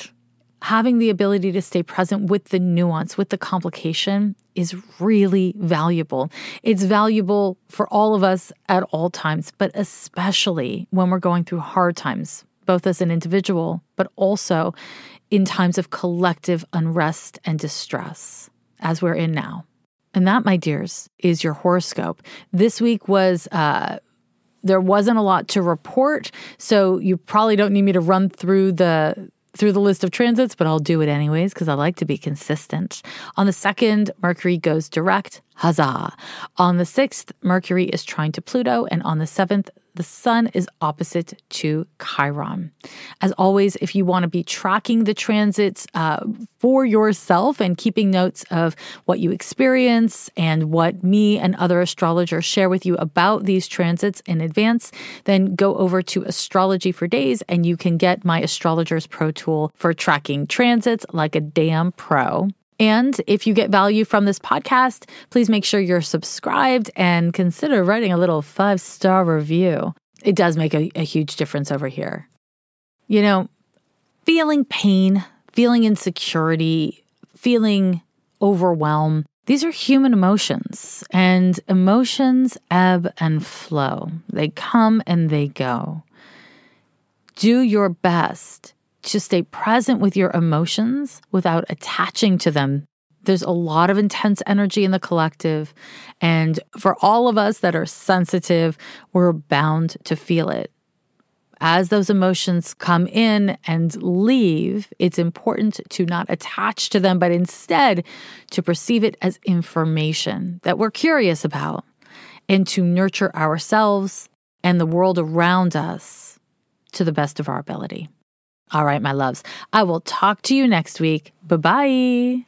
having the ability to stay present with the nuance, with the complication is really valuable. It's valuable for all of us at all times, but especially when we're going through hard times, both as an individual, but also in times of collective unrest and distress, as we're in now. And that, my dears, is your horoscope. This week was uh, there wasn't a lot to report, so you probably don't need me to run through the through the list of transits, but I'll do it anyways because I like to be consistent. On the second, Mercury goes direct. Huzzah. On the 6th, Mercury is trine to Pluto, and on the 7th, the sun is opposite to Chiron. As always, if you want to be tracking the transits uh, for yourself and keeping notes of what you experience and what me and other astrologers share with you about these transits in advance, then go over to Astrology for Days and you can get my Astrologer's Pro tool for tracking transits like a damn pro. And if you get value from this podcast, please make sure you're subscribed and consider writing a little five star review. It does make a, a, huge difference over here. You know, feeling pain, feeling insecurity, feeling overwhelm, these are human emotions, and emotions ebb and flow. They come and they go. Do your best to stay present with your emotions without attaching to them. There's a lot of intense energy in the collective. And for all of us that are sensitive, we're bound to feel it. As those emotions come in and leave, it's important to not attach to them, but instead to perceive it as information that we're curious about and to nurture ourselves and the world around us to the best of our ability. All right, my loves. I will talk to you next week. Bye bye.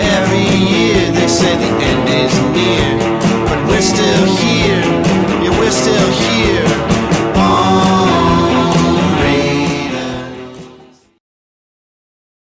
Every year they say the end is near, but we're still here. Yeah, we're still here.